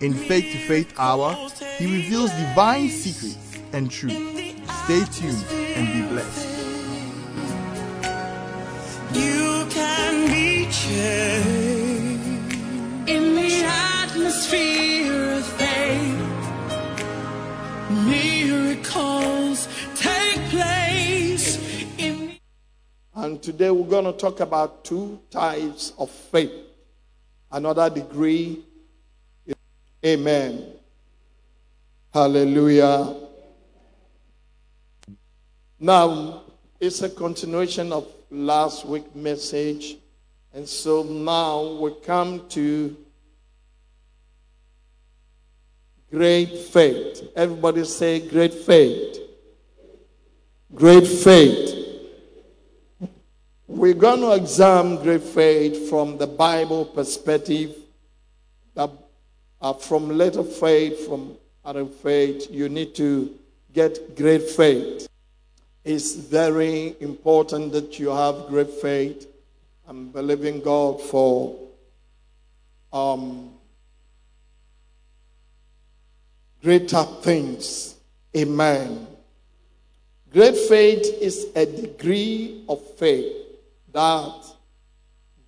In Faith to Faith Hour, he reveals divine secrets and truth. Stay tuned and be blessed. You can be changed in the atmosphere of faith. Miracles take place in And today we're going to talk about two types of faith. Another degree. Amen. Hallelujah. Now, it's a continuation of last week's message. And so now we come to great faith. Everybody say great faith. Great faith. We're going to examine great faith from the Bible perspective. That, uh, from little faith, from other faith, you need to get great faith. It's very important that you have great faith. I'm believing God for um, greater things. Amen. Great faith is a degree of faith that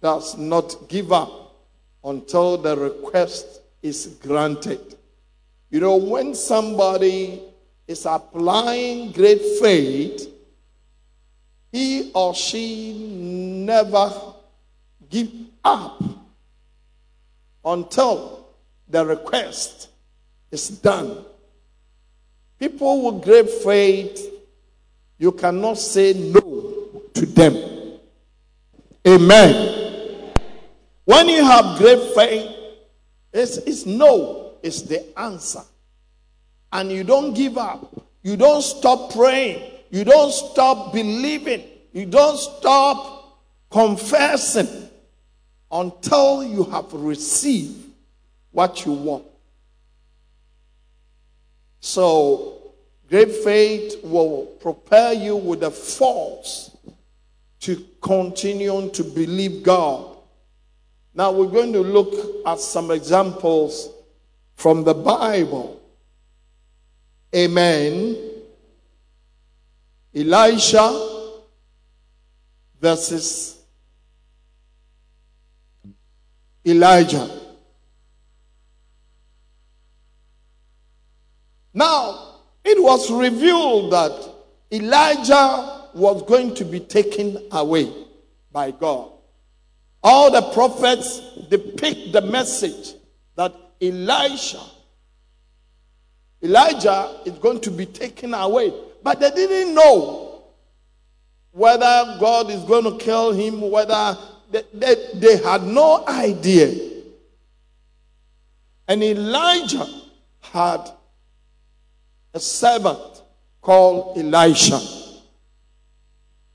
does not give up until the request is granted. You know, when somebody is applying great faith, he or she never give up until the request is done. People with great faith, you cannot say no to them. Amen. When you have great faith, it's, it's no, it's the answer. And you don't give up. You don't stop praying. You don't stop believing. You don't stop confessing until you have received what you want. So, great faith will prepare you with the force to continue to believe God. Now, we're going to look at some examples from the Bible. Amen. Elisha versus Elijah. Now, it was revealed that Elijah was going to be taken away by God. All the prophets depict the message that Elisha, Elijah is going to be taken away. But they didn't know whether God is going to kill him, whether they, they, they had no idea. And Elijah had a servant called Elisha.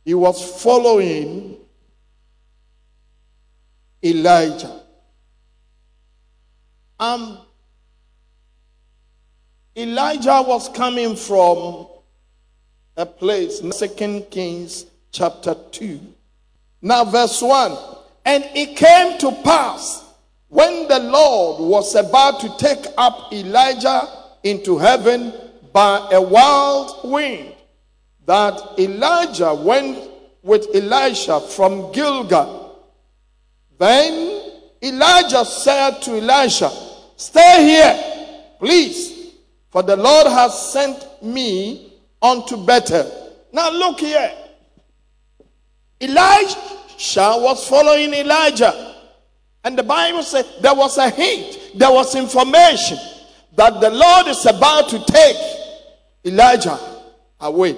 He was following Elijah. Um, Elijah was coming from a place, Second Kings chapter 2. Now, verse 1 And it came to pass when the Lord was about to take up Elijah into heaven by a wild wind that Elijah went with Elisha from Gilgal. Then Elijah said to Elisha, Stay here, please, for the Lord has sent me unto Bethel. Now look here. Elisha was following Elijah. And the Bible said there was a hint, there was information that the Lord is about to take Elijah away.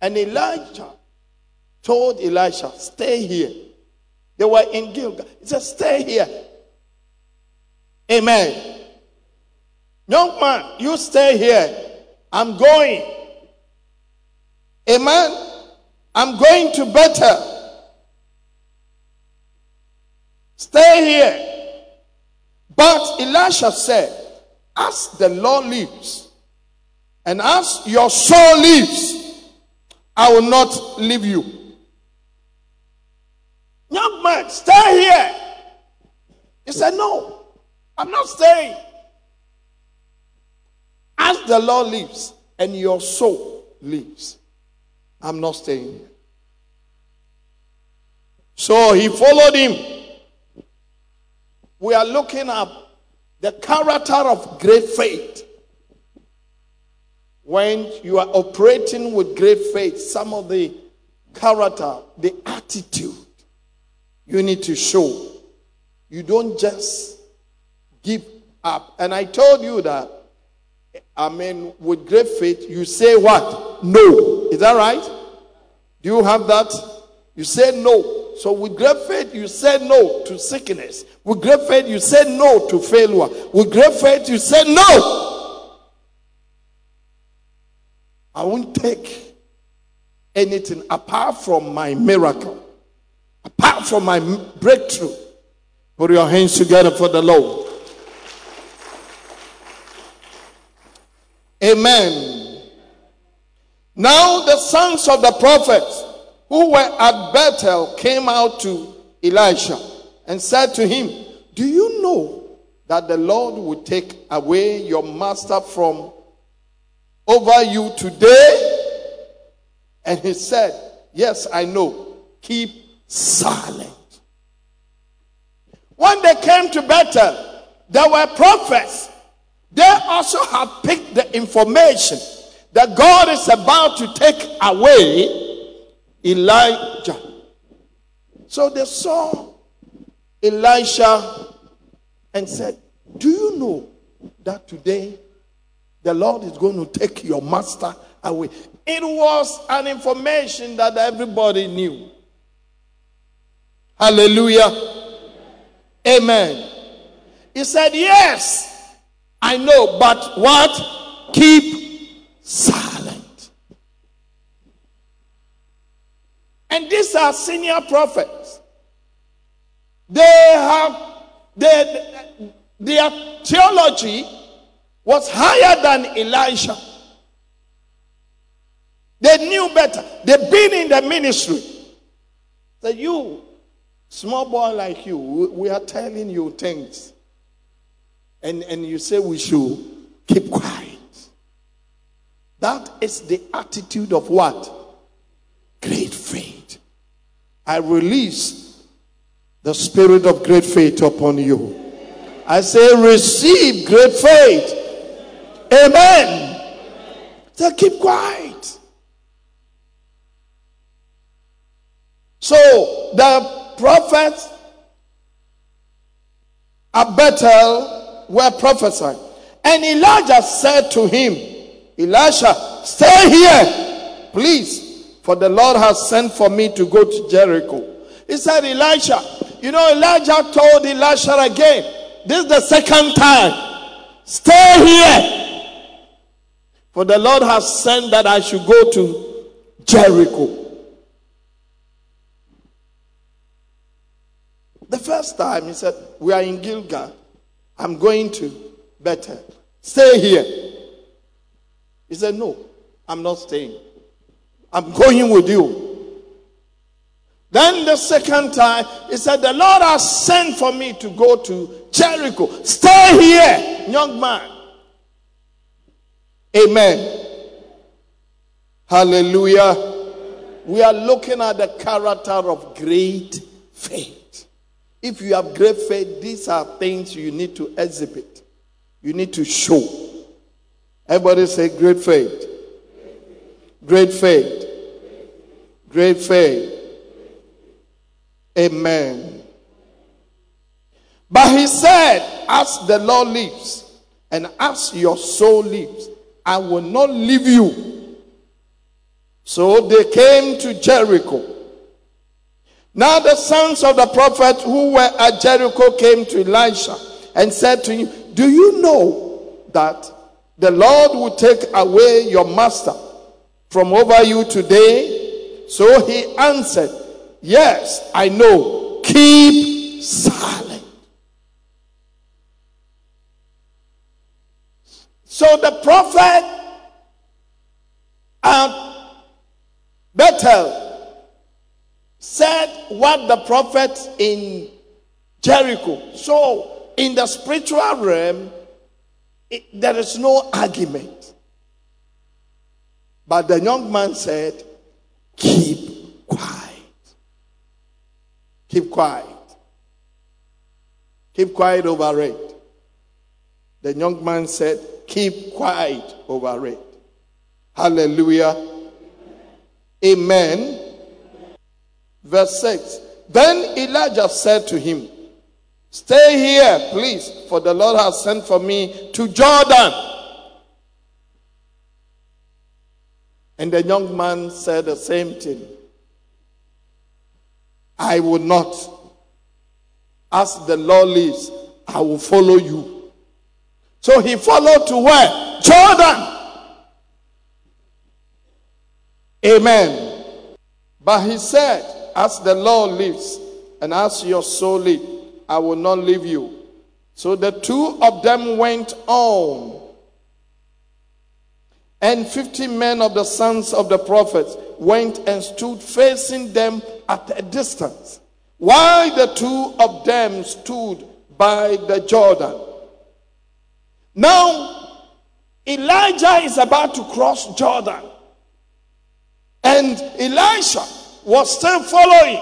And Elijah told Elisha, Stay here. They were in Gilgal. He said, Stay here. Amen. Young man, you stay here. I'm going. Amen. I'm going to Bethel. Stay here. But Elisha said, As the Lord lives, and as your soul lives, I will not leave you. Young man, stay here. He said, No, I'm not staying. As the Lord lives and your soul lives, I'm not staying here. So he followed him. We are looking at the character of great faith. When you are operating with great faith, some of the character, the attitude you need to show. You don't just give up. And I told you that, I mean, with great faith, you say what? No. Is that right? Do you have that? You say no. So with great faith, you say no to sickness. With great faith, you say no to failure. With great faith, you say no. I won't take anything apart from my miracle, apart from my breakthrough. Put your hands together for the Lord. Amen. Now the sons of the prophets who were at Bethel came out to Elisha and said to him, Do you know that the Lord will take away your master from over you today? And he said, Yes, I know. Keep silent. When they came to Bethel, there were prophets. They also had picked the information that God is about to take away Elijah. So they saw Elisha and said, Do you know that today the Lord is going to take your master away? It was an information that everybody knew. Hallelujah. Amen. He said, Yes, I know, but what? Keep silent. And these are senior prophets. They have they, their theology was higher than Elisha. They knew better. They've been in the ministry. That you Small boy like you, we are telling you things. And, and you say we should keep quiet. That is the attitude of what? Great faith. I release the spirit of great faith upon you. I say, receive great faith. Amen. So keep quiet. So the prophets at Bethel were prophesying. And Elijah said to him, Elisha, stay here, please, for the Lord has sent for me to go to Jericho. He said, Elisha, you know, Elijah told Elisha again, this is the second time, stay here, for the Lord has sent that I should go to Jericho. The first time he said, We are in Gilgal. I'm going to Bethel. Stay here. He said, No, I'm not staying. I'm going with you. Then the second time, he said, The Lord has sent for me to go to Jericho. Stay here, young man. Amen. Hallelujah. We are looking at the character of great faith. If you have great faith, these are things you need to exhibit. You need to show. Everybody say great faith. Great faith. Great faith. Amen. But he said, As the Lord lives, and as your soul lives, I will not leave you. So they came to Jericho. Now the sons of the prophet who were at Jericho came to Elisha and said to him, Do you know that the Lord will take away your master from over you today? So he answered, Yes, I know. Keep silent. So the prophet at Bethel said what the prophet in Jericho. So in the spiritual realm, it, there is no argument. But the young man said, Keep quiet. Keep quiet. Keep quiet over it. The young man said, Keep quiet over it. Hallelujah. Amen. Verse 6. Then Elijah said to him, Stay here, please, for the Lord has sent for me to Jordan. And the young man said the same thing. I will not. As the Lord lives, I will follow you. So he followed to where? Jordan. Amen. But he said, As the Lord lives, and as your soul lives, I will not leave you. So the two of them went on. And fifty men of the sons of the prophets went and stood facing them at a distance, while the two of them stood by the Jordan. Now, Elijah is about to cross Jordan. And Elisha was still following.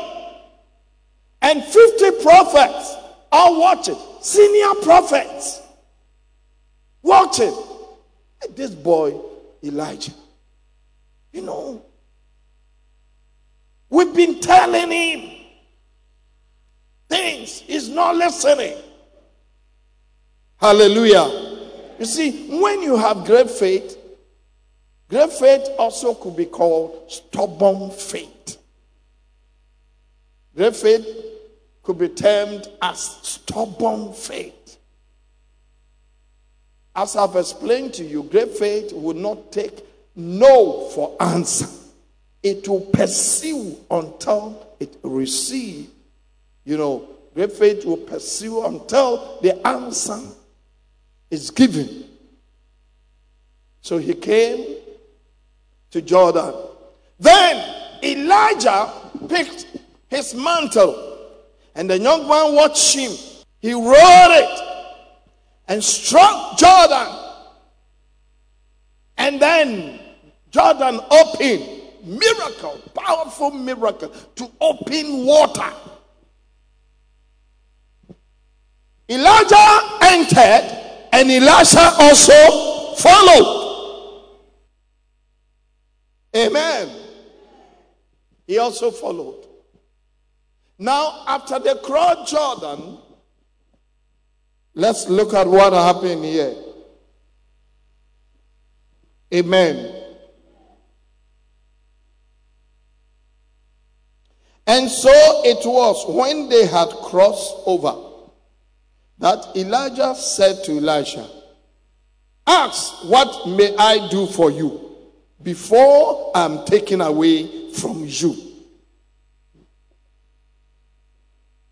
And 50 prophets are watching, senior prophets watching. This boy, Elijah, you know, we've been telling him things, he's not listening. Hallelujah. You see, when you have great faith, Great faith also could be called stubborn faith. Great faith could be termed as stubborn faith. As I've explained to you, great faith will not take no for answer. It will pursue until it receives. You know, great faith will pursue until the answer is given. So he came to Jordan. Then Elijah picked his mantle, and the young man watched him. He rolled it and struck Jordan. And then Jordan opened. Miracle, powerful miracle to open water. Elijah entered, and Elisha also followed. Amen. He also followed. Now, after they crossed Jordan, let's look at what happened here. Amen. And so it was when they had crossed over that Elijah said to Elisha, Ask, what may I do for you? before I'm taken away from you.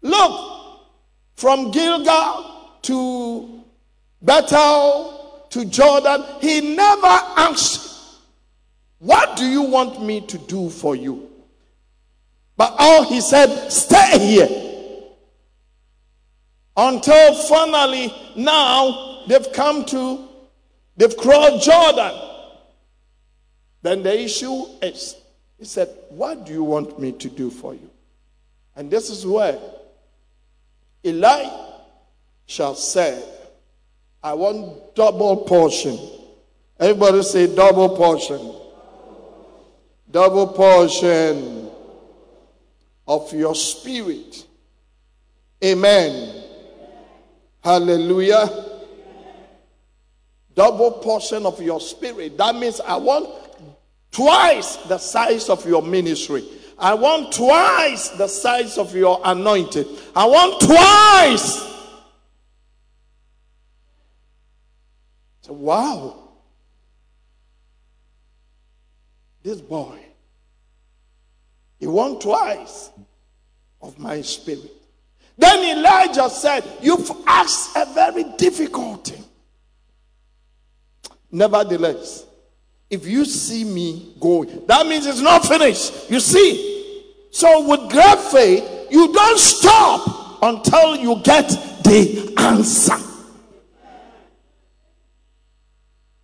Look, from Gilgal to Bethel to Jordan, he never asked, What do you want me to do for you? But all he said, Stay here. Until finally, now they've come to, they've crossed Jordan. Then the issue is, he said, What do you want me to do for you? And this is where Eli shall say, I want double portion. Everybody say double portion. Double portion of your spirit. Amen. Hallelujah. Double portion of your spirit. That means I want twice the size of your ministry. I want twice the size of your anointing. I want twice. So, Wow, this boy, he won twice of my spirit. Then Elijah said, You've asked a very difficult thing. Nevertheless, if you see me going, that means it's not finished. You see? So, with great faith, you don't stop until you get the answer.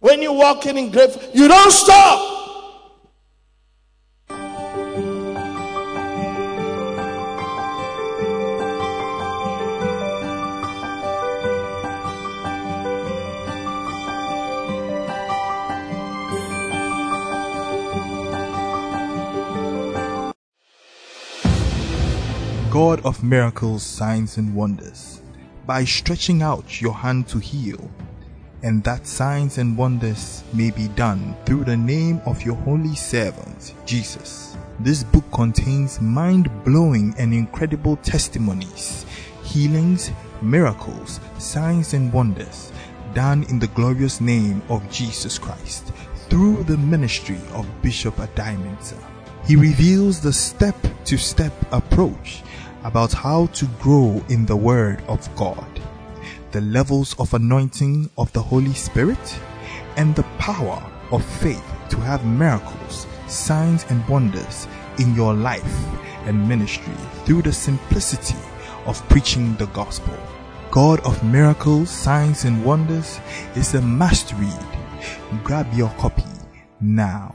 When you walk in in great you don't stop. God of miracles, signs, and wonders, by stretching out your hand to heal, and that signs and wonders may be done through the name of your holy servant, Jesus. This book contains mind blowing and incredible testimonies, healings, miracles, signs, and wonders done in the glorious name of Jesus Christ through the ministry of Bishop Adimensa. He reveals the step to step approach about how to grow in the Word of God, the levels of anointing of the Holy Spirit, and the power of faith to have miracles, signs, and wonders in your life and ministry through the simplicity of preaching the gospel. God of miracles, signs, and wonders is a must read. Grab your copy now.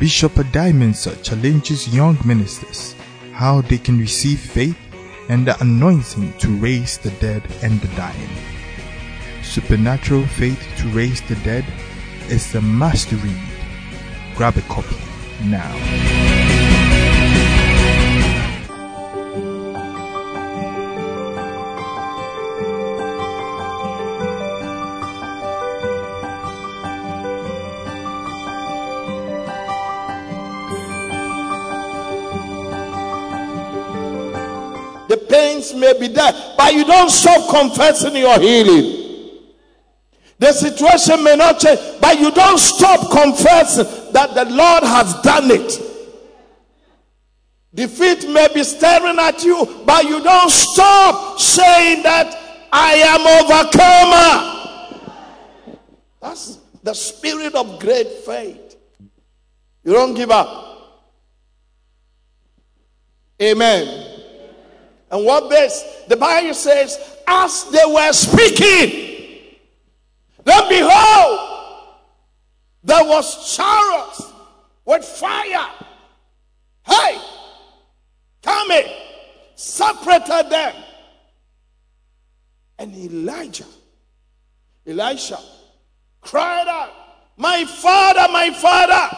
Bishop Adimensa challenges young ministers how they can receive faith and the anointing to raise the dead and the dying. Supernatural Faith to Raise the Dead is a must read. Grab a copy now. May be there, but you don't stop confessing your healing. The situation may not change, but you don't stop confessing that the Lord has done it. Defeat may be staring at you, but you don't stop saying that I am overcomer. That's the spirit of great faith. You don't give up. Amen. And what this? The Bible says, as they were speaking, then behold, there was chariots with fire. Hey, coming, separated them. And Elijah, Elisha, cried out, My father, my father.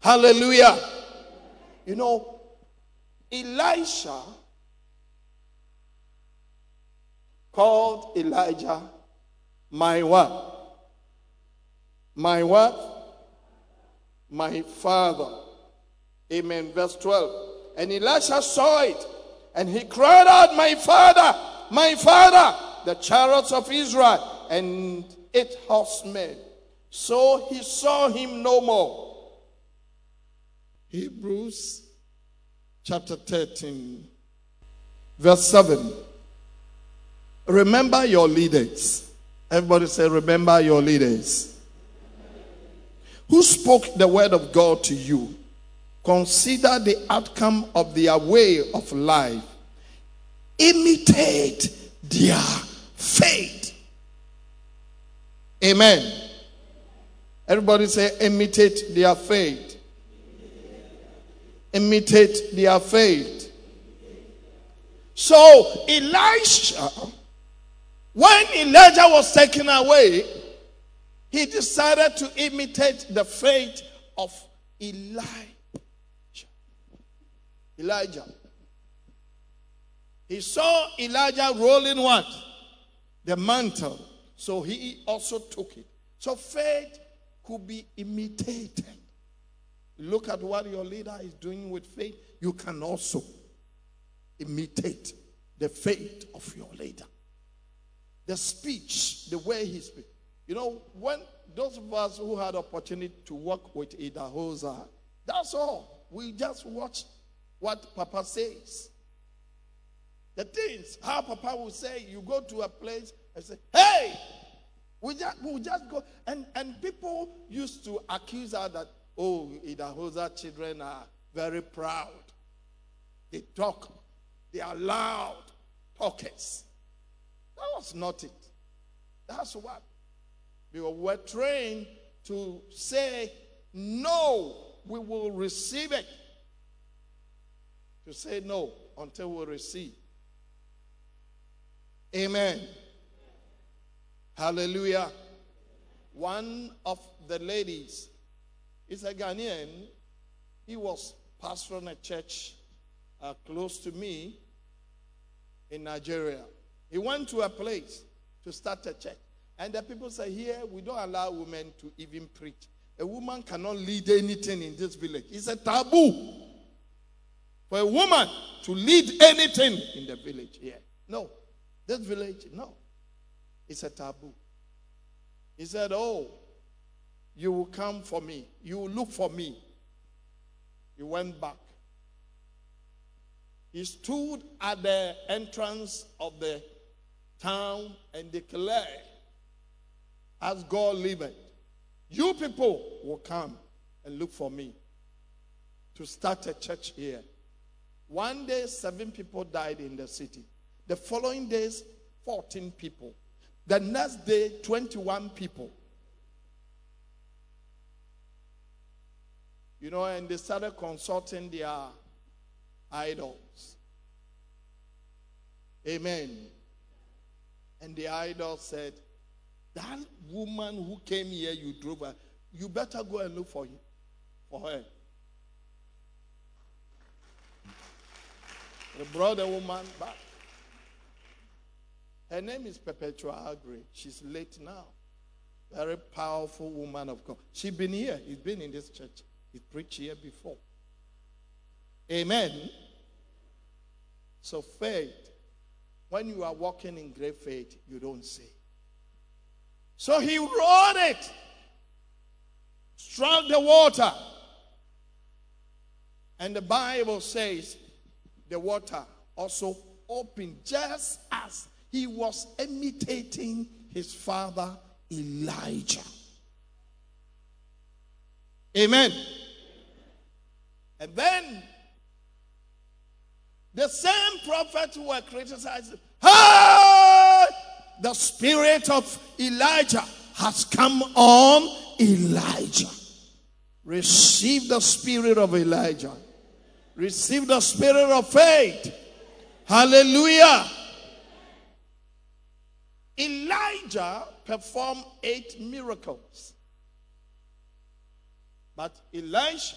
Hallelujah. You know, Elisha called Elijah my what? My what? My father. Amen. Verse 12. And Elisha saw it and he cried out, My father, my father, the chariots of Israel and its horsemen. So he saw him no more. Hebrews chapter 13, verse 7. Remember your leaders. Everybody say, Remember your leaders. Who spoke the word of God to you? Consider the outcome of their way of life. Imitate their faith. Amen. Everybody say, imitate their faith. Imitate their faith. So Elisha, when Elijah was taken away, he decided to imitate the faith of Elijah. Elijah. He saw Elijah rolling what? The mantle. So he also took it. So faith could be imitated. Look at what your leader is doing with faith. You can also imitate the faith of your leader. The speech, the way he speaks. You know, when those of us who had opportunity to work with Idahosa, that's all. We just watch what Papa says. The things, how Papa will say, you go to a place and say, hey, we just, we just go. And, and people used to accuse her that, oh, Idahosa children are very proud. They talk, they are loud talkers. That was not it. That's what. We were trained to say, no, we will receive it. To say no until we receive. Amen. Hallelujah. One of the ladies is a Ghanaian. He was pastoring a church uh, close to me in Nigeria. He went to a place to start a church. And the people say, Here, we don't allow women to even preach. A woman cannot lead anything in this village. It's a taboo for a woman to lead anything in the village here. No. This village, no. It's a taboo. He said, Oh, you will come for me. You will look for me. He went back. He stood at the entrance of the town and declared, As God liveth, you people will come and look for me to start a church here. One day, seven people died in the city. The following days, 14 people. The next day, 21 people. You know, and they started consulting their idols. Amen. And the idol said, That woman who came here, you drove her, you better go and look for him, for her. They brought the woman back. Her name is Perpetua Agri. She's late now. Very powerful woman of God. She's been here. He's been in this church. He preached here before. Amen. So faith, when you are walking in great faith, you don't say. So he wrote it, struck the water. And the Bible says the water also opened just as he was imitating his father Elijah. Amen. And then the same prophet who were criticized, hey, the spirit of Elijah has come on Elijah. Receive the spirit of Elijah. Receive the spirit of faith. Hallelujah. Elijah performed eight miracles. But Elisha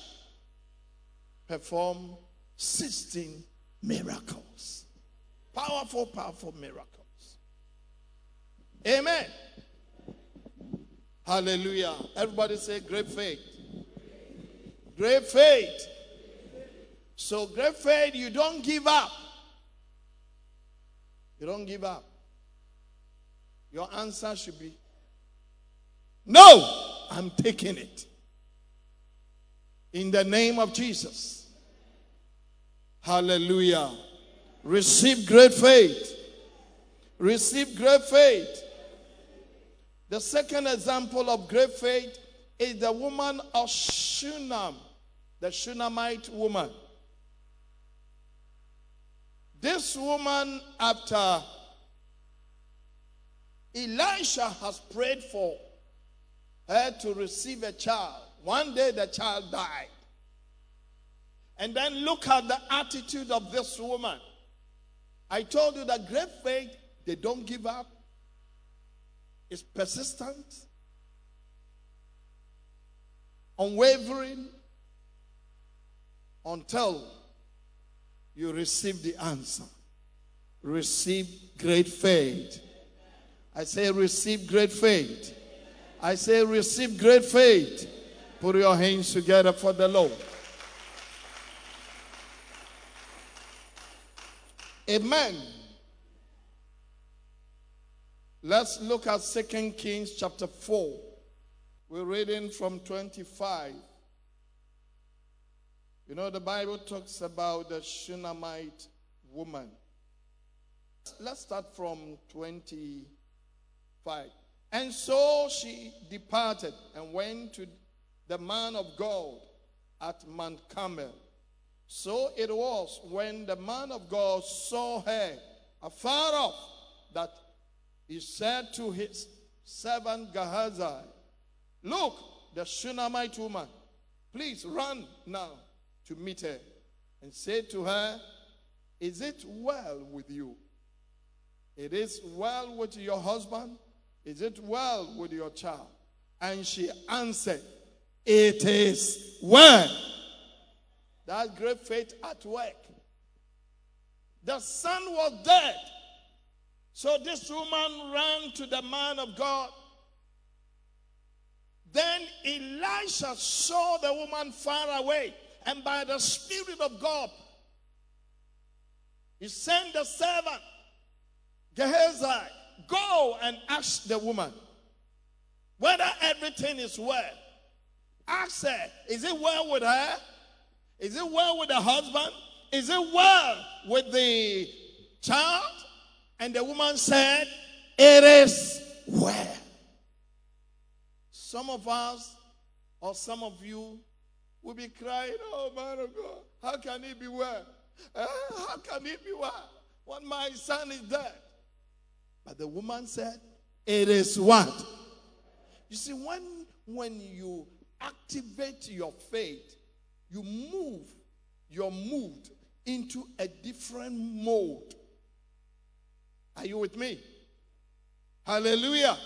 performed 16 miracles. Powerful, powerful miracles. Amen. Hallelujah. Everybody say great faith. Great faith. So, great faith, you don't give up. You don't give up. Your answer should be No, I'm taking it. In the name of Jesus. Hallelujah. Receive great faith. Receive great faith. The second example of great faith is the woman of Shunam, the Shunammite woman. This woman, after Elisha has prayed for her to receive a child, one day the child died. And then look at the attitude of this woman. I told you that great faith, they don't give up. It's persistent, unwavering, until you receive the answer. Receive great faith. I say, receive great faith. I say, receive great faith. Put your hands together for the Lord. Amen. Let's look at Second Kings chapter 4. We're reading from 25. You know, the Bible talks about the Shunammite woman. Let's start from 25. And so she departed and went to the man of God at Mount Carmel. So it was when the man of God saw her afar off that he said to his servant Gehazi, Look, the Shunammite woman, please run now to meet her and say to her, Is it well with you? It is well with your husband? Is it well with your child? And she answered, It is well. That's great faith at work. The son was dead. So this woman ran to the man of God. Then Elisha saw the woman far away, and by the Spirit of God, he sent the servant, Gehazi, go and ask the woman whether everything is well. Ask her, is it well with her? Is it well with the husband? Is it well with the child? And the woman said, It is well. Some of us, or some of you, will be crying, Oh, man of God, how can he be well? Uh, how can he be well when my son is dead? But the woman said, It is what? You see, when, when you activate your faith, you move, you're moved into a different mode. Are you with me? Hallelujah.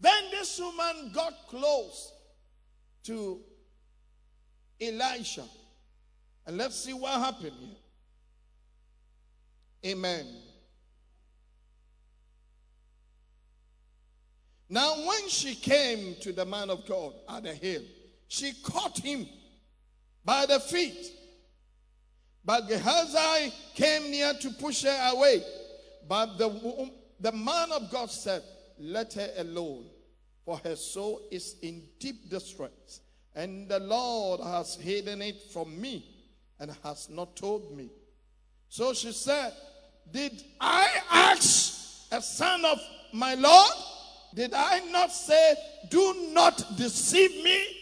Then this woman got close to Elisha. And let's see what happened here. Amen. Now, when she came to the man of God at the hill, she caught him by the feet. But Gehazi came near to push her away. But the, the man of God said, Let her alone, for her soul is in deep distress. And the Lord has hidden it from me and has not told me. So she said, Did I ask a son of my Lord? Did I not say, Do not deceive me?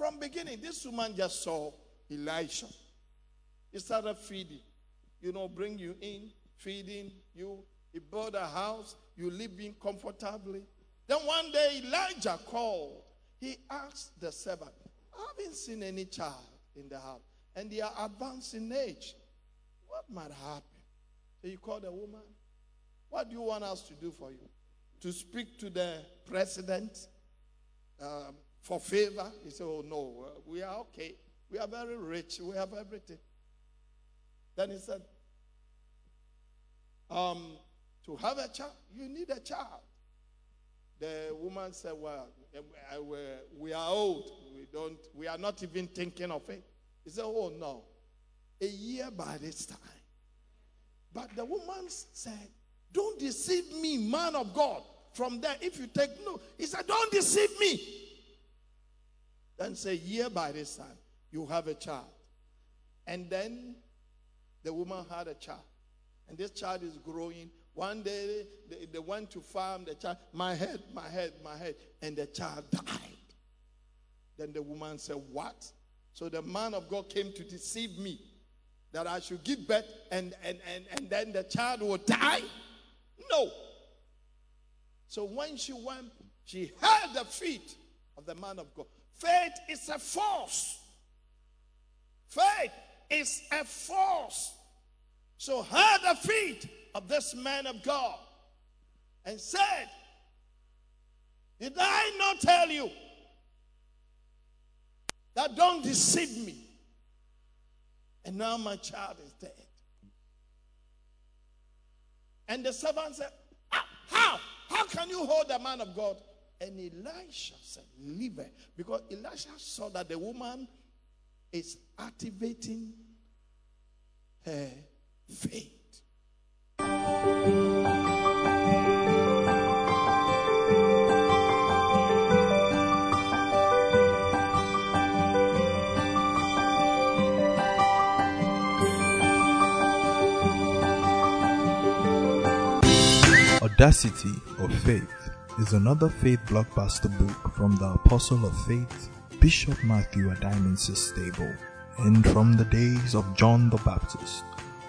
From beginning, this woman just saw Elisha. He started feeding. You know, bring you in, feeding you. He built a house. You live in comfortably. Then one day Elijah called. He asked the servant, I haven't seen any child in the house. And they are advanced in age. What might happen? So he called the woman. What do you want us to do for you? To speak to the president? Um, for favor. He said, Oh, no, uh, we are okay. We are very rich. We have everything. Then he said, um, To have a child, you need a child. The woman said, Well, we are old. We, don't, we are not even thinking of it. He said, Oh, no. A year by this time. But the woman said, Don't deceive me, man of God. From there, if you take no, he said, Don't deceive me. Then say, year by this time, you have a child. And then the woman had a child. And this child is growing. One day they, they went to farm the child, my head, my head, my head. And the child died. Then the woman said, What? So the man of God came to deceive me that I should give birth and, and, and, and then the child will die? No. So when she went, she held the feet of the man of God. Faith is a force Faith is a force. So heard the feet of this man of God and said, Did I not tell you that don't deceive me? And now my child is dead. And the servant said, "Ah, How? How can you hold the man of God? And Elisha said, Leave her. Because Elisha saw that the woman is activating her faith. Audacity of Faith is another faith blockbuster book from the Apostle of Faith, Bishop Matthew Addae-Mensah's Stable. And from the days of John the Baptist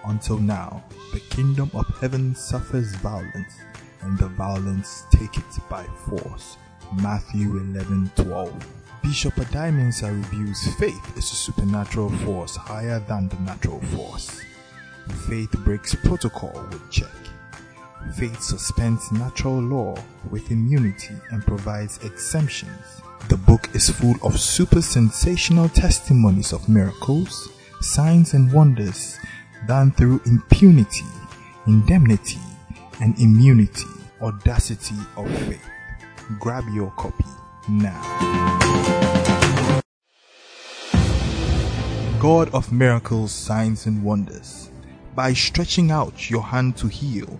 until now, the kingdom of heaven suffers violence, and the violence take it by force. Matthew 11 12. Bishop Addae-Mensah reviews faith is a supernatural force higher than the natural force. Faith breaks protocol with check. Faith suspends natural law with immunity and provides exemptions. The book is full of super sensational testimonies of miracles, signs, and wonders done through impunity, indemnity, and immunity. Audacity of faith. Grab your copy now. God of miracles, signs, and wonders, by stretching out your hand to heal,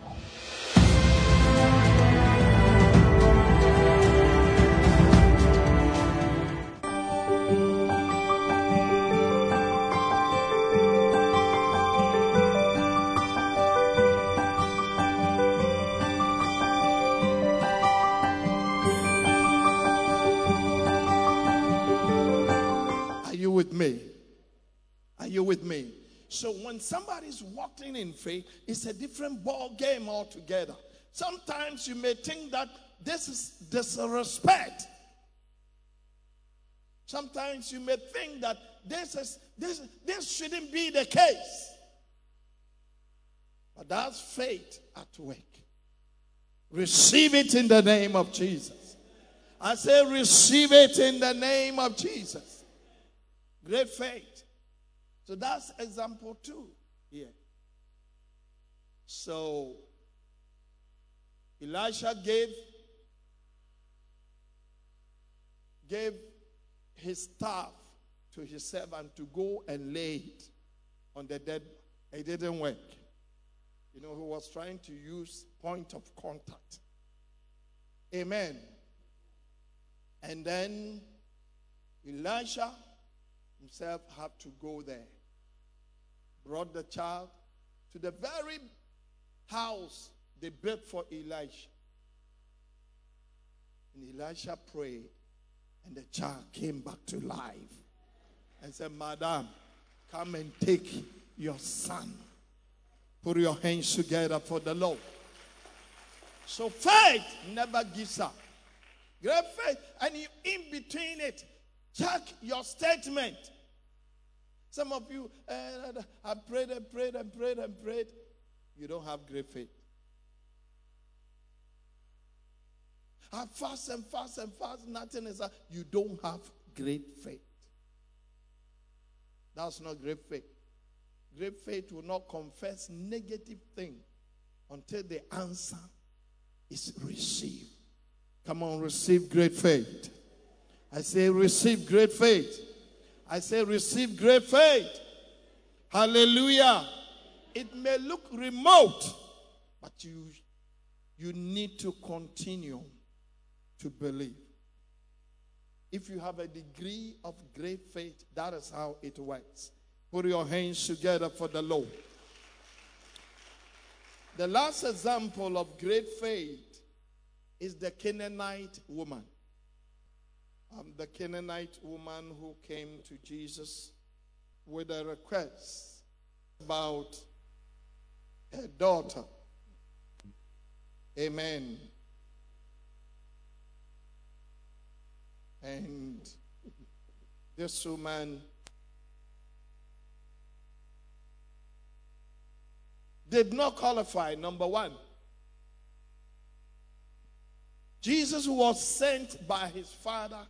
So when somebody's walking in faith, it's a different ball game altogether. Sometimes you may think that this is disrespect. Sometimes you may think that this is this this shouldn't be the case. But that's faith at work. Receive it in the name of Jesus. I say receive it in the name of Jesus. Great faith. So that's example two here. So Elisha gave gave his staff to his servant to go and lay it on the dead. It didn't work. You know, he was trying to use point of contact. Amen. And then Elisha himself had to go there. Brought the child to the very house they built for Elisha. And Elisha prayed, and the child came back to life and said, Madam, come and take your son. Put your hands together for the Lord. So faith never gives up. Great faith. And in between it, check your statement. Some of you, uh, I prayed and prayed and prayed and prayed. You don't have great faith. I fast and fast and fast. Nothing is. up. You don't have great faith. That's not great faith. Great faith will not confess negative thing until the answer is received. Come on, receive great faith. I say, receive great faith. I say, receive great faith. Hallelujah. It may look remote, but you, you need to continue to believe. If you have a degree of great faith, that is how it works. Put your hands together for the Lord. The last example of great faith is the Canaanite woman. Um, the Canaanite woman who came to Jesus with a request about her daughter. Amen. And this woman did not qualify, number one. Jesus was sent by his father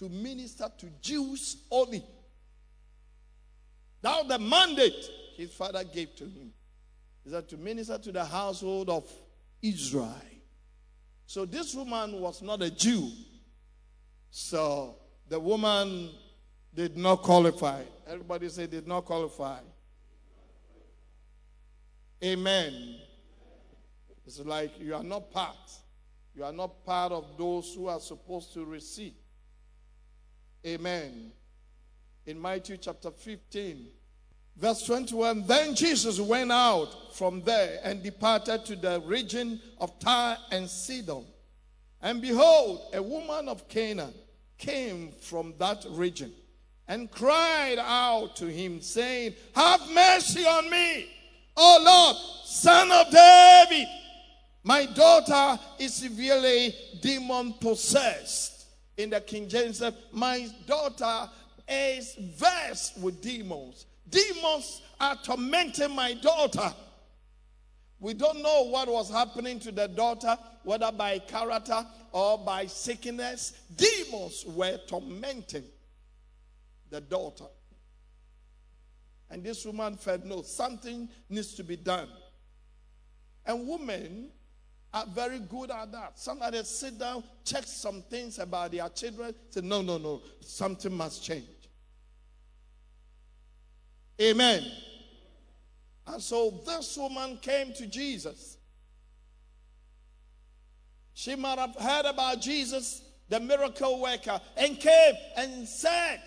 to minister to Jews only. Now, the mandate his father gave to him is that to minister to the household of Israel. So, this woman was not a Jew. So, the woman did not qualify. Everybody say, did not qualify. Amen. It's like you are not part. You are not part of those who are supposed to receive. Amen. In Matthew chapter 15, verse 21, then Jesus went out from there and departed to the region of Tyre and Sidon. And behold, a woman of Canaan came from that region and cried out to him, saying, Have mercy on me O Lord, son of David, my daughter is severely demon possessed. In the King James, my daughter is vexed with demons. Demons are tormenting my daughter. We don't know what was happening to the daughter, whether by character or by sickness. Demons were tormenting the daughter. And this woman felt, no, something needs to be done. And women are very good at that. Somebody sit down, check some things about their children, say, no, no, no, something must change. Amen. And so this woman came to Jesus. She might have heard about Jesus, the miracle worker, and came and said,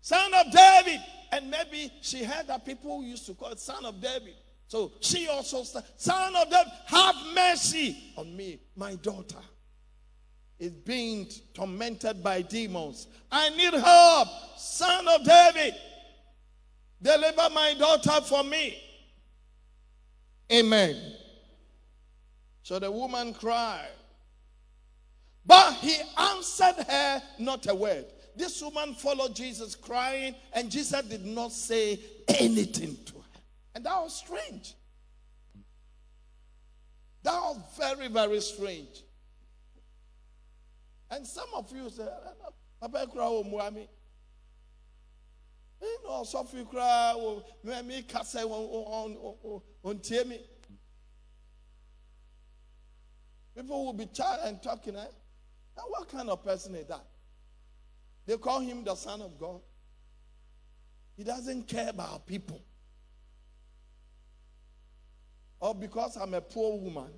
Son of David, and maybe she heard that people used to call it son of David. So she also said, Son of David, have mercy on me. My daughter is being tormented by demons. I need help. Son of David, deliver my daughter for me. Amen. So the woman cried. But he answered her not a word. This woman followed Jesus crying, and Jesus did not say anything to her. And that was strange. That was very, very strange. And some of you say, eh, eh, eh, Papa cry oh, muami. You know, Sophie cry, oh, me kase on me. People will be chatting and talking. Eh? Now, what kind of person is that? They call him the Son of God. He doesn't care about people. Or because I'm a poor woman.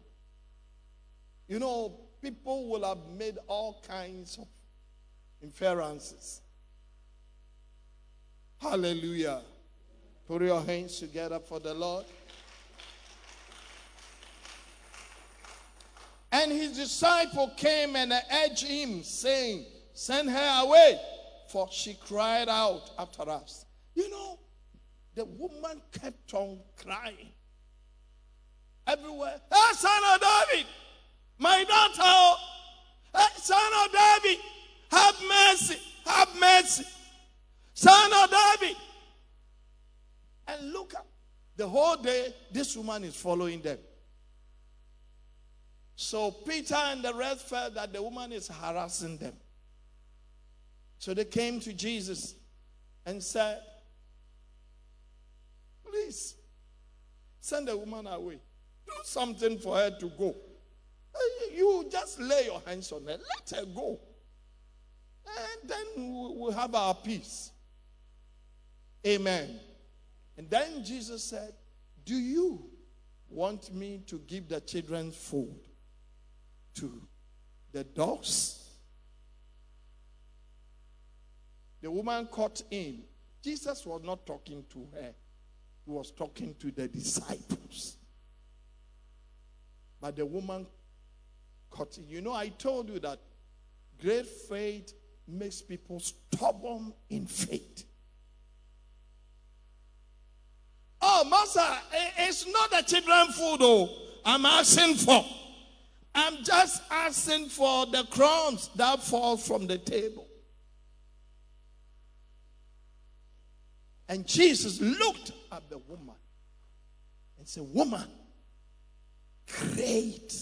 You know, people will have made all kinds of inferences. Hallelujah. Put your hands together for the Lord. And his disciple came and urged him, saying, Send her away, for she cried out after us. You know, the woman kept on crying everywhere. Hey, son of David, my daughter, oh. hey, son of David, have mercy, have mercy. Son of David. And look at the whole day, this woman is following them. So Peter and the rest felt that the woman is harassing them. So they came to Jesus and said, Please send the woman away. Do something for her to go. You just lay your hands on her. Let her go. and then we'll have our peace. Amen. And then Jesus said, Do you want me to give the children food to the dogs? The woman caught in. Jesus was not talking to her, he was talking to the disciples. The woman caught in. You know, I told you that great faith makes people stubborn in faith. Oh, Master, it's not the children food, though. I'm asking for. I'm just asking for the crumbs that fall from the table. And Jesus looked at the woman and said, Woman, great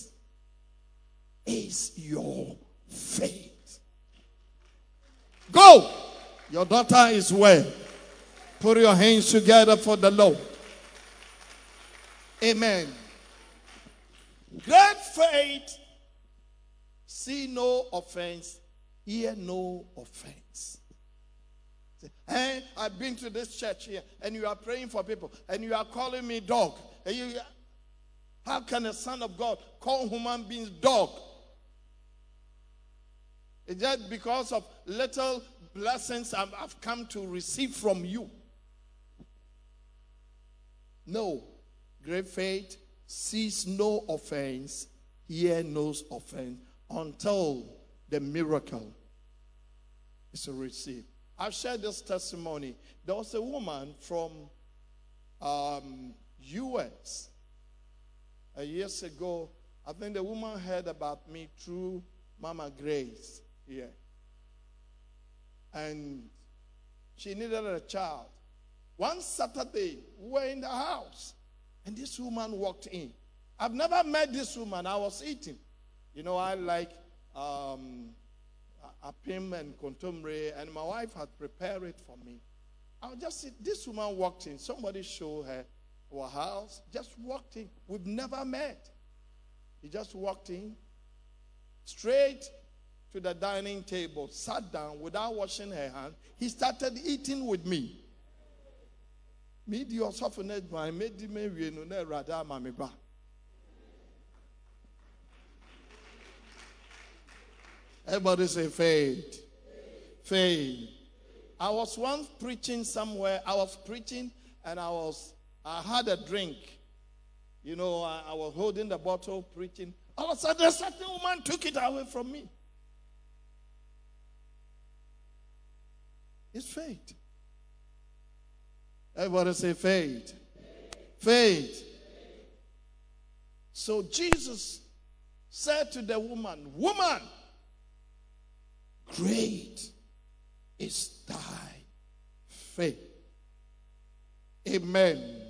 is your faith. Go. Your daughter is well. Put your hands together for the Lord. Amen. Great faith, see no offense, hear no offense. Hey, I've been to this church here, and you are praying for people, and you are calling me dog. You, how can a son of God call human beings dog? Is that because of little blessings I've come to receive from you? No. Great faith sees no offense, hear no offense until the miracle is received. I've shared this testimony. There was a woman from um, U.S. years ago. I think the woman heard about me through Mama Grace here, and she needed a child. One Saturday, we were in the house, and this woman walked in. I've never met this woman. I was eating. You know, I like um, apim and contomere, and my wife had prepared it for me. I was just. This woman walked in. Somebody showed her our house. Just walked in. We've never met. He just walked in, straight to the dining table, sat down without washing her hands. He started eating with me. Me medi me. Everybody say faith. Faith. I was once preaching somewhere. I was preaching and I was I had a drink. You know, I, I was holding the bottle preaching. All of a sudden, a certain woman took it away from me. It's faith. Everybody say faith. Faith. So Jesus said to the woman, Woman, great is thy faith. Amen.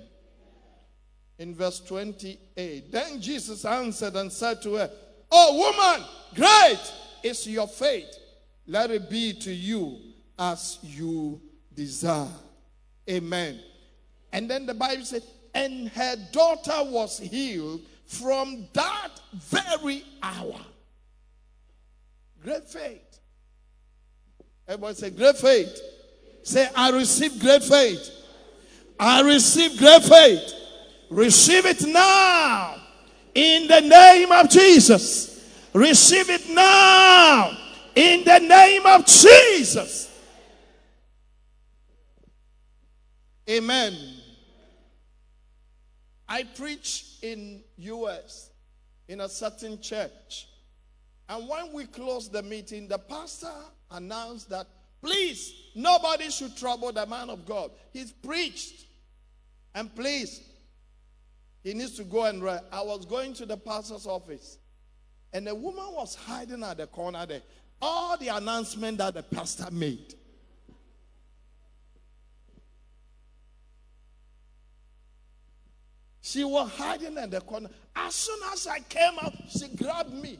In verse 28, then Jesus answered and said to her, Oh, woman, great is your faith. Let it be to you as you desire. Amen. And then the Bible said, and her daughter was healed from that very hour. Great faith. Everybody say, great faith. Say, I receive great faith. I receive great faith. Receive it now. In the name of Jesus. Receive it now. In the name of Jesus. Amen. I preach in US in a certain church. And when we closed the meeting, the pastor announced that please nobody should trouble the man of God. He's preached. And please he needs to go and rest. I was going to the pastor's office. And a woman was hiding at the corner there. All the announcement that the pastor made. She was hiding in the corner. As soon as I came out, she grabbed me.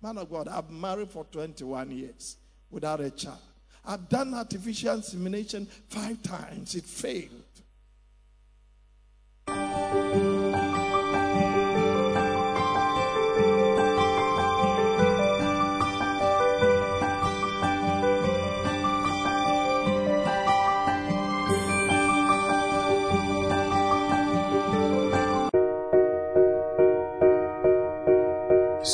Man of God, I've married for 21 years without a child. I've done artificial insemination five times. It failed.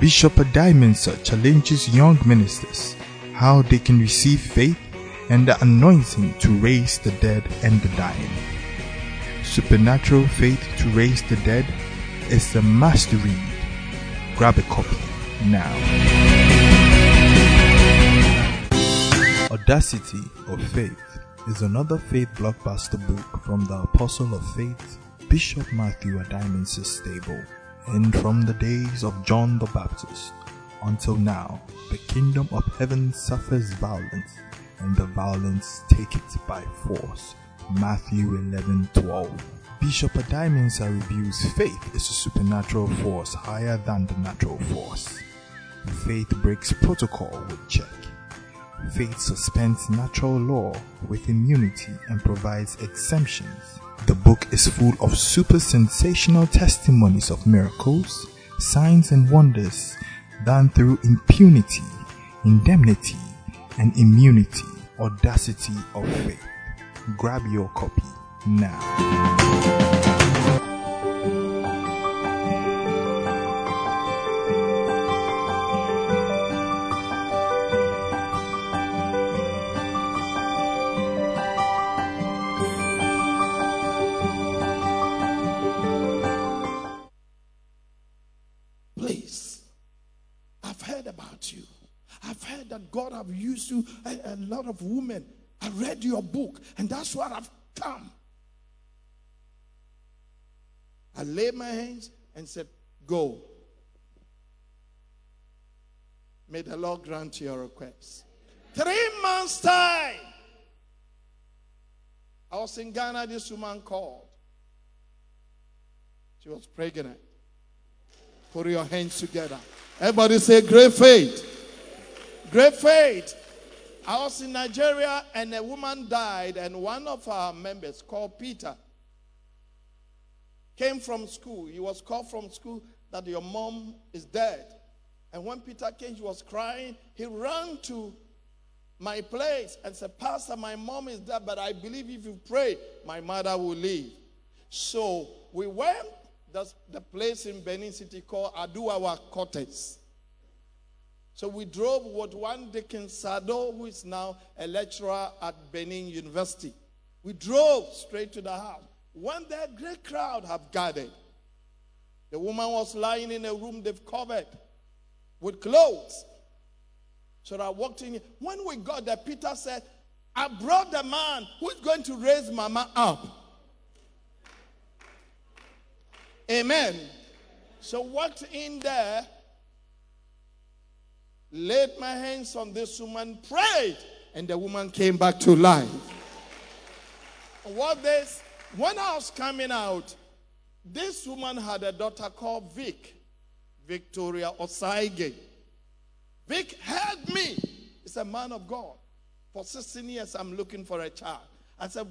Bishop Addae-Mensah challenges young ministers how they can receive faith and the anointing to raise the dead and the dying. Supernatural Faith to Raise the Dead is a must read. Grab a copy now. Audacity of Faith is another faith blockbuster book from the Apostle of Faith, Bishop Matthew Addae-Mensah's stable. And from the days of John the Baptist until now, the kingdom of heaven suffers violence, and the violence take it by force. Matthew 11:12. Bishop Addae-Mensah reviews faith is a supernatural force higher than the natural force. Faith breaks protocol with check. Faith suspends natural law with immunity and provides exemptions. The book is full of super sensational testimonies of miracles, signs, and wonders done through impunity, indemnity, and immunity, audacity of faith. Grab your copy now. Lot of women. I read your book, and that's why I've come. I laid my hands and said, Go. May the Lord grant your request. Three months' time. I was in Ghana, this woman called. She was pregnant. Put your hands together. Everybody say, Great faith. Great faith. I was in Nigeria and a woman died, and one of our members called Peter came from school. He was called from school that your mom is dead. And when Peter came, he was crying. He ran to my place and said, Pastor, my mom is dead, but I believe if you pray, my mother will live. So we went that's the place in Benin City called Aduawa Cortes. So we drove with one Dickens Sado, who is now a lecturer at Benin University. We drove straight to the house. When that great crowd have gathered, the woman was lying in a room they've covered with clothes. So I walked in. When we got there, Peter said, I brought the man who's going to raise Mama up. Amen. So walked in there, laid my hands on this woman, prayed, and the woman came back to life. What this, when I was coming out, this woman had a daughter called Vic, Victoria Osaige. Vic heard me. He's a man of God. For 16 years, I'm looking for a child. I said,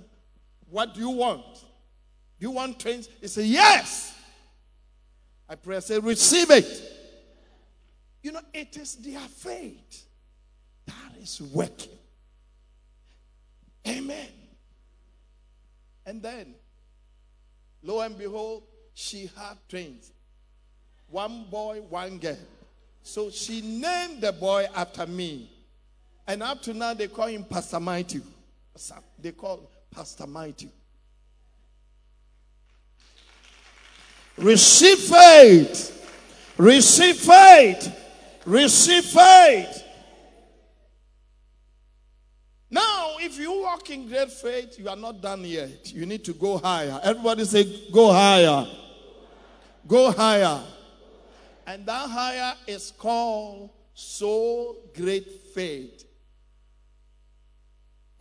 What do you want? Do you want twins? He said, Yes. I pray, I say, receive it. You know, it is their faith that is working. Amen. And then, lo and behold, she had twins one boy, one girl. So she named the boy after me. And up to now, they call him Pastor Mighty. They call Pastor Mighty. Receive faith. Receive faith. Receive faith. Now, if you walk in great faith, you are not done yet. You need to go higher. Everybody say, Go higher. Go higher. And that higher is called so great faith.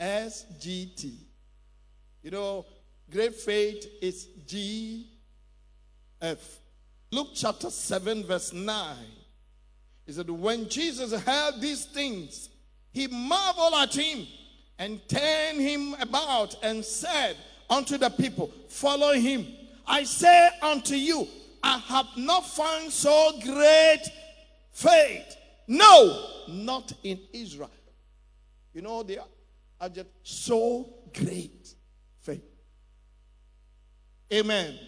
SGT. You know, great faith is G F. Luke chapter 7, verse 9. He said, When Jesus heard these things, he marveled at him and turned him about and said unto the people, Follow him. I say unto you, I have not found so great faith. No, not in Israel. You know, they are so great faith. Amen.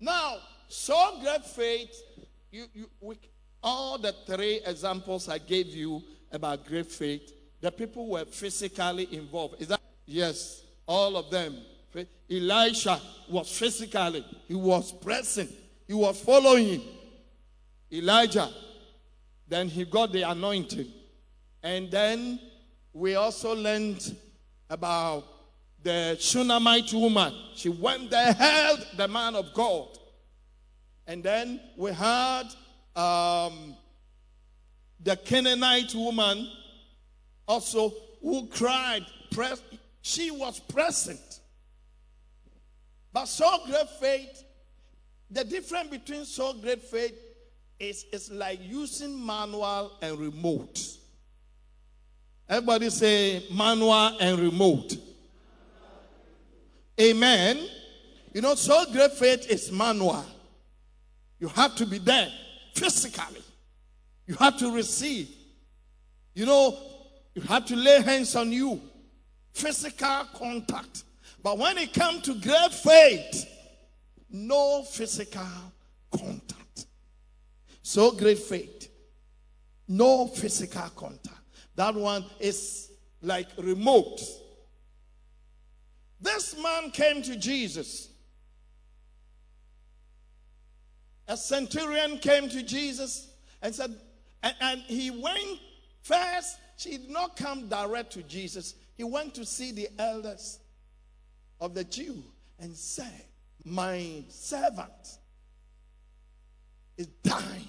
Now, so great faith, you, you, we, all the three examples I gave you about great faith, the people were physically involved. Is that? Yes, all of them. Elisha was physically, he was present, he was following Elijah. Then he got the anointing. And then we also learned about the Shunammite woman. She went there, held the man of God. And then we had um, the Canaanite woman also who cried. She was present. But so great faith, the difference between so great faith is, is like using manual and remote. Everybody say manual and remote. Amen. You know, so great faith is manual. You have to be there physically. You have to receive. You know, you have to lay hands on you. Physical contact. But when it comes to great faith, no physical contact. So great faith, no physical contact. That one is like remote. This man came to Jesus. A centurion came to Jesus and said, and, and he went first, she did not come direct to Jesus. He went to see the elders of the Jew and said, My servant is dying.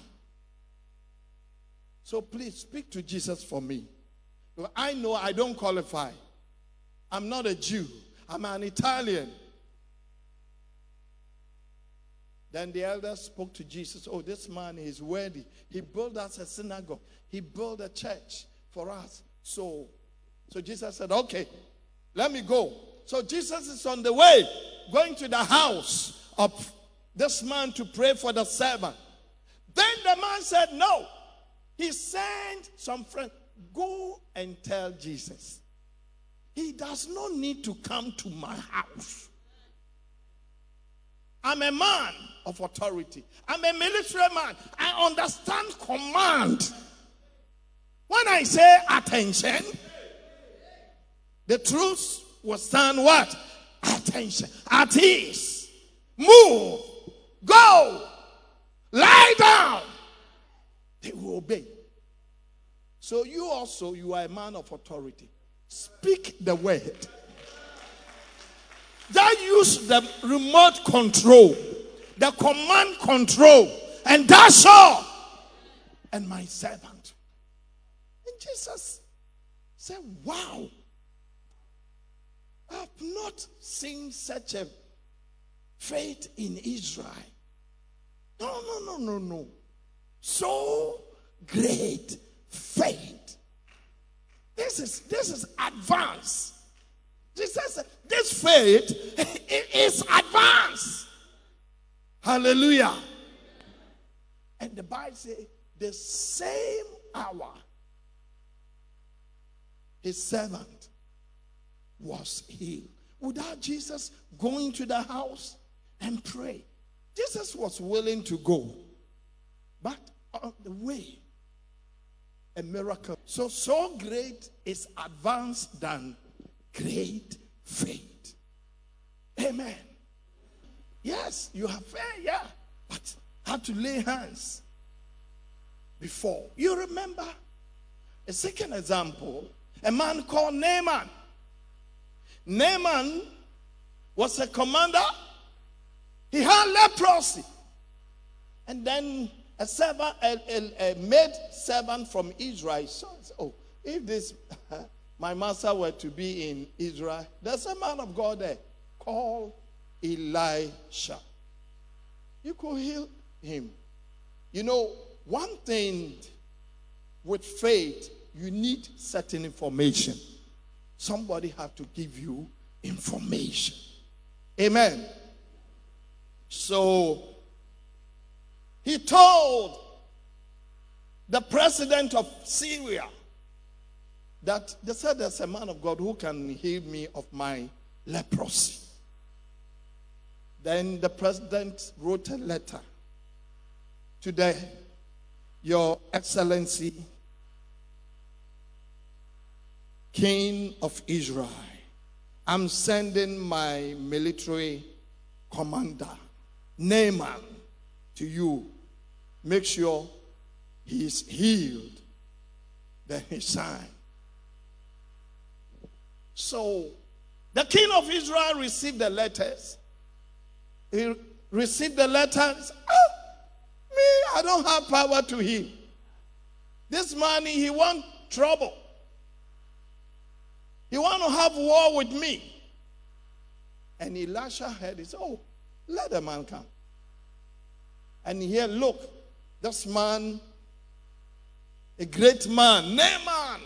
So please speak to Jesus for me. I know I don't qualify. I'm not a Jew, I'm an Italian. Then the elders spoke to Jesus. Oh, this man is worthy. He built us a synagogue. He built a church for us. So, so Jesus said, Okay, let me go. So Jesus is on the way, going to the house of this man to pray for the servant. Then the man said, No. He sent some friends, go and tell Jesus. He does not need to come to my house. I'm a man of authority. I'm a military man. I understand command. When I say attention, the troops will stand what? Attention. At ease. Move. Go. Lie down. They will obey. So you also, you are a man of authority. Speak the word. That use the remote control, the command control, and that's all. And my servant. And Jesus said, Wow. I've not seen such a faith in Israel. No, no, no, no, no. So great faith. This is this is advanced. Is this faith is advanced. Hallelujah. And the Bible says the same hour his servant was healed. Without Jesus going to the house and pray, Jesus was willing to go. But on the way, a miracle. So, so great is advanced than great faith. Amen. Yes, you have faith, yeah, but have to lay hands before. You remember a second example a man called Naaman. Naaman was a commander, he had leprosy. And then a servant, a, a, a maid servant from Israel said, Oh, if this my master were to be in Israel, there's a man of God there called Elisha. You could heal him. You know, one thing with faith, you need certain information. Somebody have to give you information. Amen. So he told the president of Syria that they said there's a man of God who can heal me of my leprosy. Then the president wrote a letter to the Your Excellency, King of Israel. I'm sending my military commander, Naaman, to you. Make sure he is healed. Then he signed. So the king of Israel received the letters. He received the letters. Oh, me, I don't have power to heal. This man, he want trouble. He want to have war with me. And Elisha heard, he said, oh, let the man come. And here, look, this man, a great man, Naaman.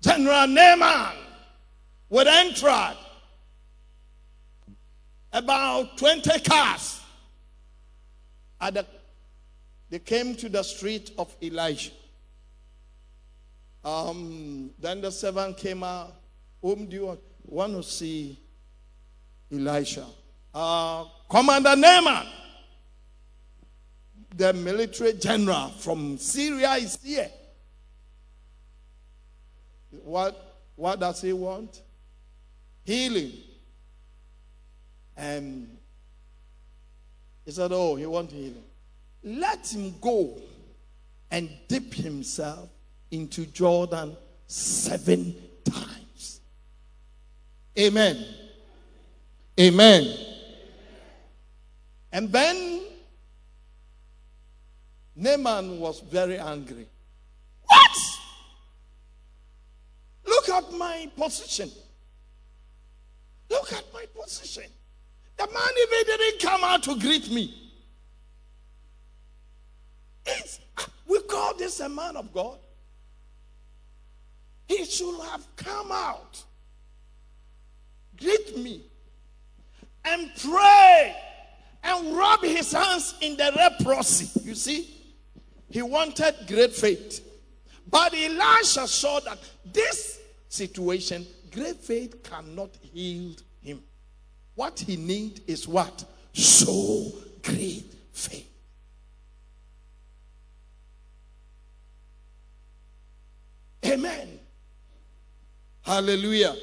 General Naaman would enter about 20 cars. At the, they came to the street of Elijah. Um, then the servant came out. Whom do you want to see? Elisha. Uh, Commander Naaman, the military general from Syria, is here. What, what does he want? Healing. And he said, Oh, he wants healing. Let him go and dip himself into Jordan seven times. Amen. Amen. And then Naaman was very angry. What? Look my position. Look at my position. The man even didn't come out to greet me. It's, we call this a man of God. He should have come out, greet me, and pray and rub his hands in the leprosy. You see, he wanted great faith. But Elisha saw that this situation, great faith cannot heal him. What he need is what? So great faith. Amen. Hallelujah.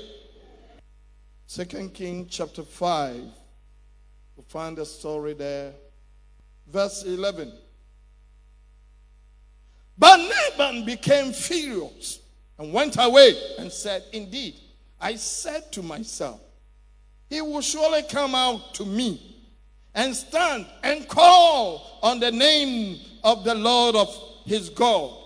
Second King chapter 5. We find the story there. Verse 11. But Naaman became furious and went away and said, Indeed, I said to myself, He will surely come out to me and stand and call on the name of the Lord of his God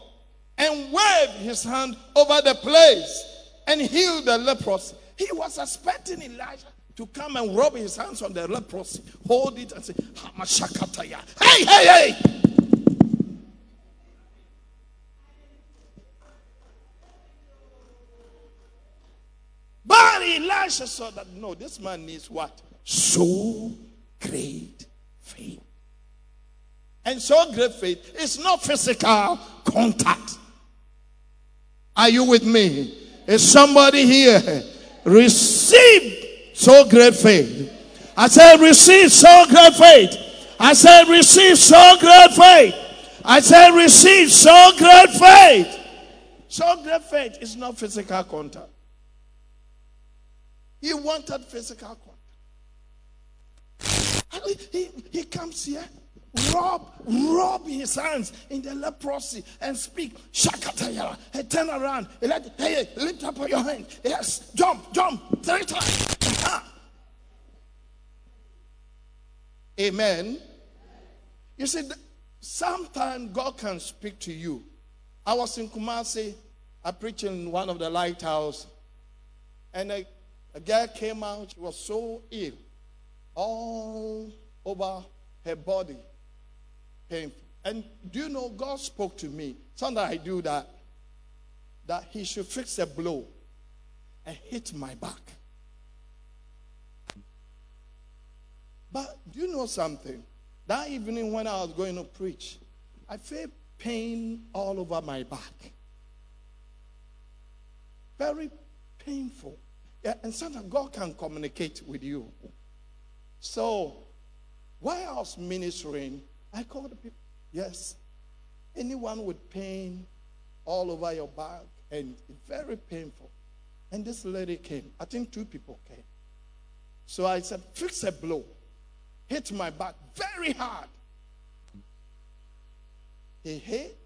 and wave his hand over the place and heal the leprosy. He was expecting Elijah to come and rub his hands on the leprosy, hold it and say, Hey, hey, hey! But Elisha saw that no, this man needs what? So great faith. And so great faith is not physical contact. Are you with me? Is somebody here? Receive so great faith. I said, receive so great faith. I said, receive so great faith. I said, receive so great faith. So great faith is not physical contact. He wanted physical contact. He, he comes here rub, rub his hands in the leprosy and speak. Shakatayara. Hey, turn around. Let, hey, lift up your hand. Yes, jump, jump, three times. Ah. Amen. You see, sometimes God can speak to you. I was in Kumasi. I preached in one of the lighthouse, and a, a girl came out. She was so ill, all over her body painful. And do you know God spoke to me? Sometimes I do that. That he should fix a blow and hit my back. But do you know something? That evening when I was going to preach, I felt pain all over my back. Very painful. Yeah, and sometimes God can communicate with you. So while I was ministering, I called the people. Yes, anyone with pain all over your back and very painful. And this lady came. I think two people came. So I said, fix a blow. Hit my back very hard. He hit.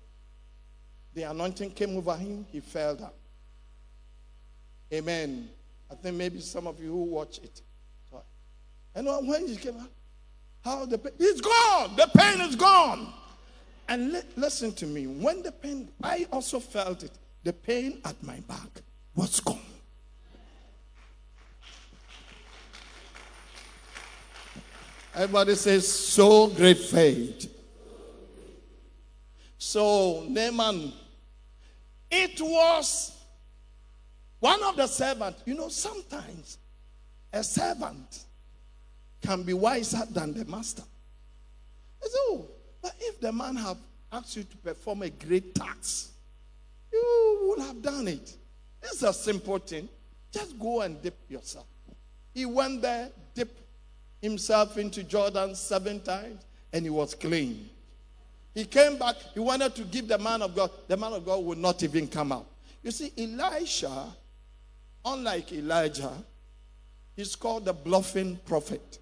The anointing came over him. He fell down. Amen. I think maybe some of you who watch it. And when he came out, how the pain, it's gone. The pain is gone. And li- listen to me. When the pain, I also felt it. The pain at my back was gone. Everybody says, so great faith. So, Naaman, it was one of the servants. You know, sometimes a servant can be wiser than the master. So, oh, but if the man have asked you to perform a great task, you would have done it. It's a simple thing. Just go and dip yourself. He went there, dipped himself into Jordan seven times, and he was clean. He came back, he wanted to give the man of God. The man of God would not even come out. You see, Elisha, unlike Elijah, he's called the bluffing prophet.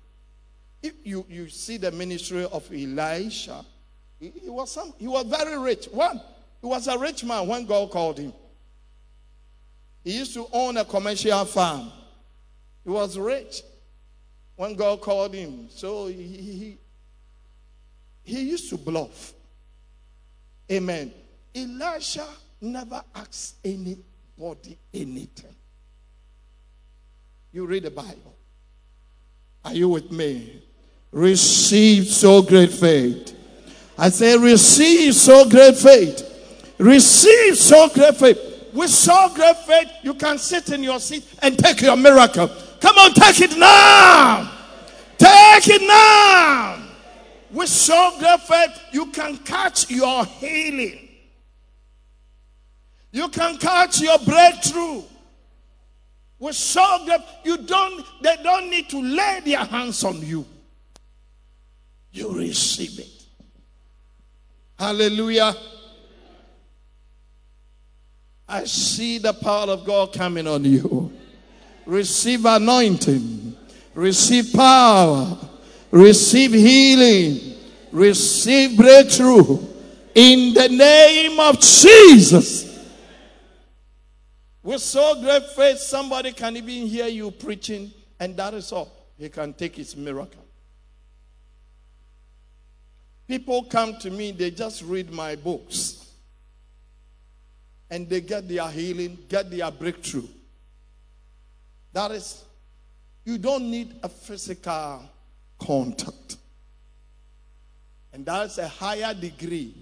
If you, you see the ministry of Elisha, he, he, was some, he was very rich. One, he was a rich man when God called him. He used to own a commercial farm. He was rich when God called him. So he, he, he used to bluff. Amen. Elisha never asked anybody anything. You read the Bible. Are you with me? Receive so great faith. I say, receive so great faith. Receive so great faith. With so great faith, you can sit in your seat and take your miracle. Come on, take it now. Take it now. With so great faith, you can catch your healing. You can catch your breakthrough. With so great, you don't, they don't need to lay their hands on you. You receive it. Hallelujah. I see the power of God coming on you. Receive anointing, receive power, receive healing, receive breakthrough in the name of Jesus. With so great faith, somebody can even hear you preaching, and that is all. He can take his miracle. People come to me, they just read my books. And they get their healing, get their breakthrough. That is, you don't need a physical contact. And that's a higher degree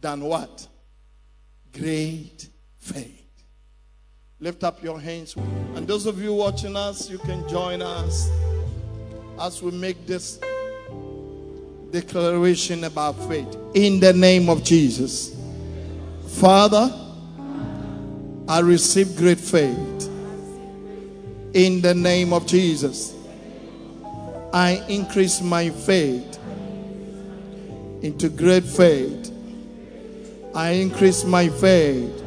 than what? Great faith. Lift up your hands. And those of you watching us, you can join us as we make this declaration about faith. In the name of Jesus. Father, I receive great faith. In the name of Jesus. I increase my faith into great faith. I increase my faith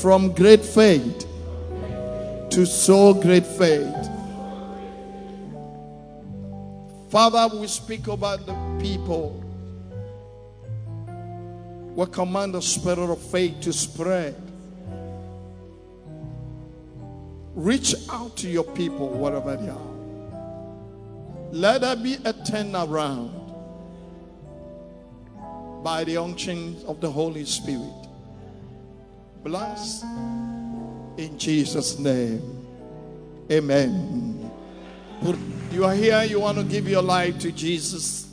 from great faith to so great faith. Father, we speak about the people. We command the spirit of faith to spread. Reach out to your people wherever they are. Let there be a turnaround by the unction of the Holy Spirit bless in Jesus' name. Amen. You are here, you want to give your life to Jesus.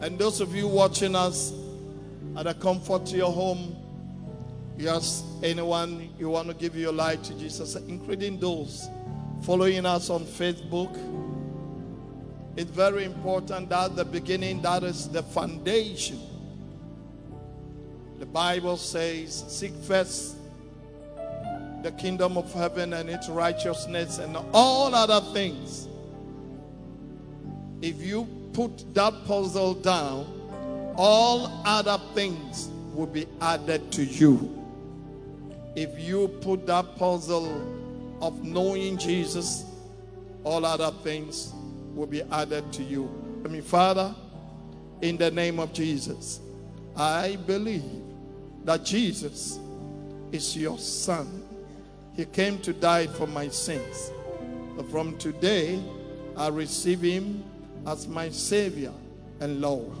And those of you watching us at a comfort to your home, yes, anyone you want to give your life to Jesus, including those following us on Facebook. It's very important that the beginning, that is the foundation the Bible says, Seek first the kingdom of heaven and its righteousness and all other things. If you put that puzzle down, all other things will be added to you. If you put that puzzle of knowing Jesus, all other things will be added to you. I mean, Father, in the name of Jesus, I believe that Jesus is your Son. He came to die for my sins. But from today, I receive Him as my Savior and Lord.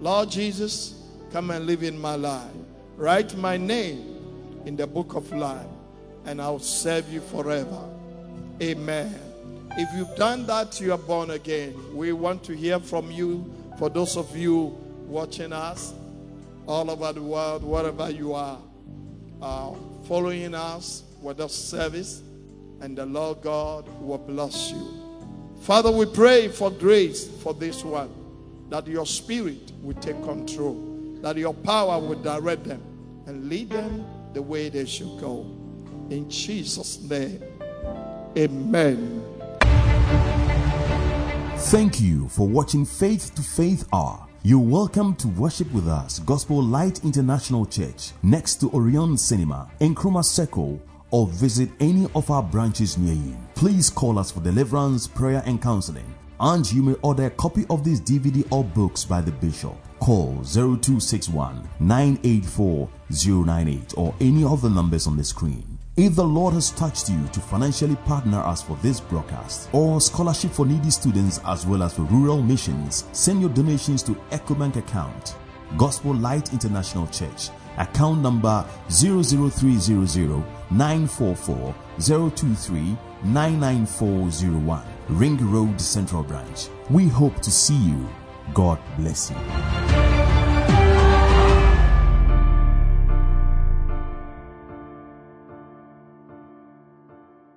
Lord Jesus, come and live in my life. Write my name in the book of life, and I'll serve you forever. Amen. If you've done that, you are born again. We want to hear from you. For those of you watching us all over the world, wherever you are, uh, following us with the service, and the Lord God will bless you. Father, we pray for grace for this one, that your spirit will take control, that your power will direct them and lead them the way they should go. In Jesus' name, amen. Thank you for watching Faith to Faith Hour. You're welcome to worship with us, Gospel Light International Church, next to Orion Cinema, in Nkrumah Circle, or visit any of our branches near you. Please call us for deliverance, prayer, and counseling. And you may order a copy of this DVD or books by the bishop. Call 0261 984 098 or any of the numbers on the screen. If the Lord has touched you to financially partner us for this broadcast or scholarship for needy students as well as for rural missions, send your donations to EcoBank account, Gospel Light International Church, account number 00300 944 023 99401, Ring Road Central Branch. We hope to see you. God bless you.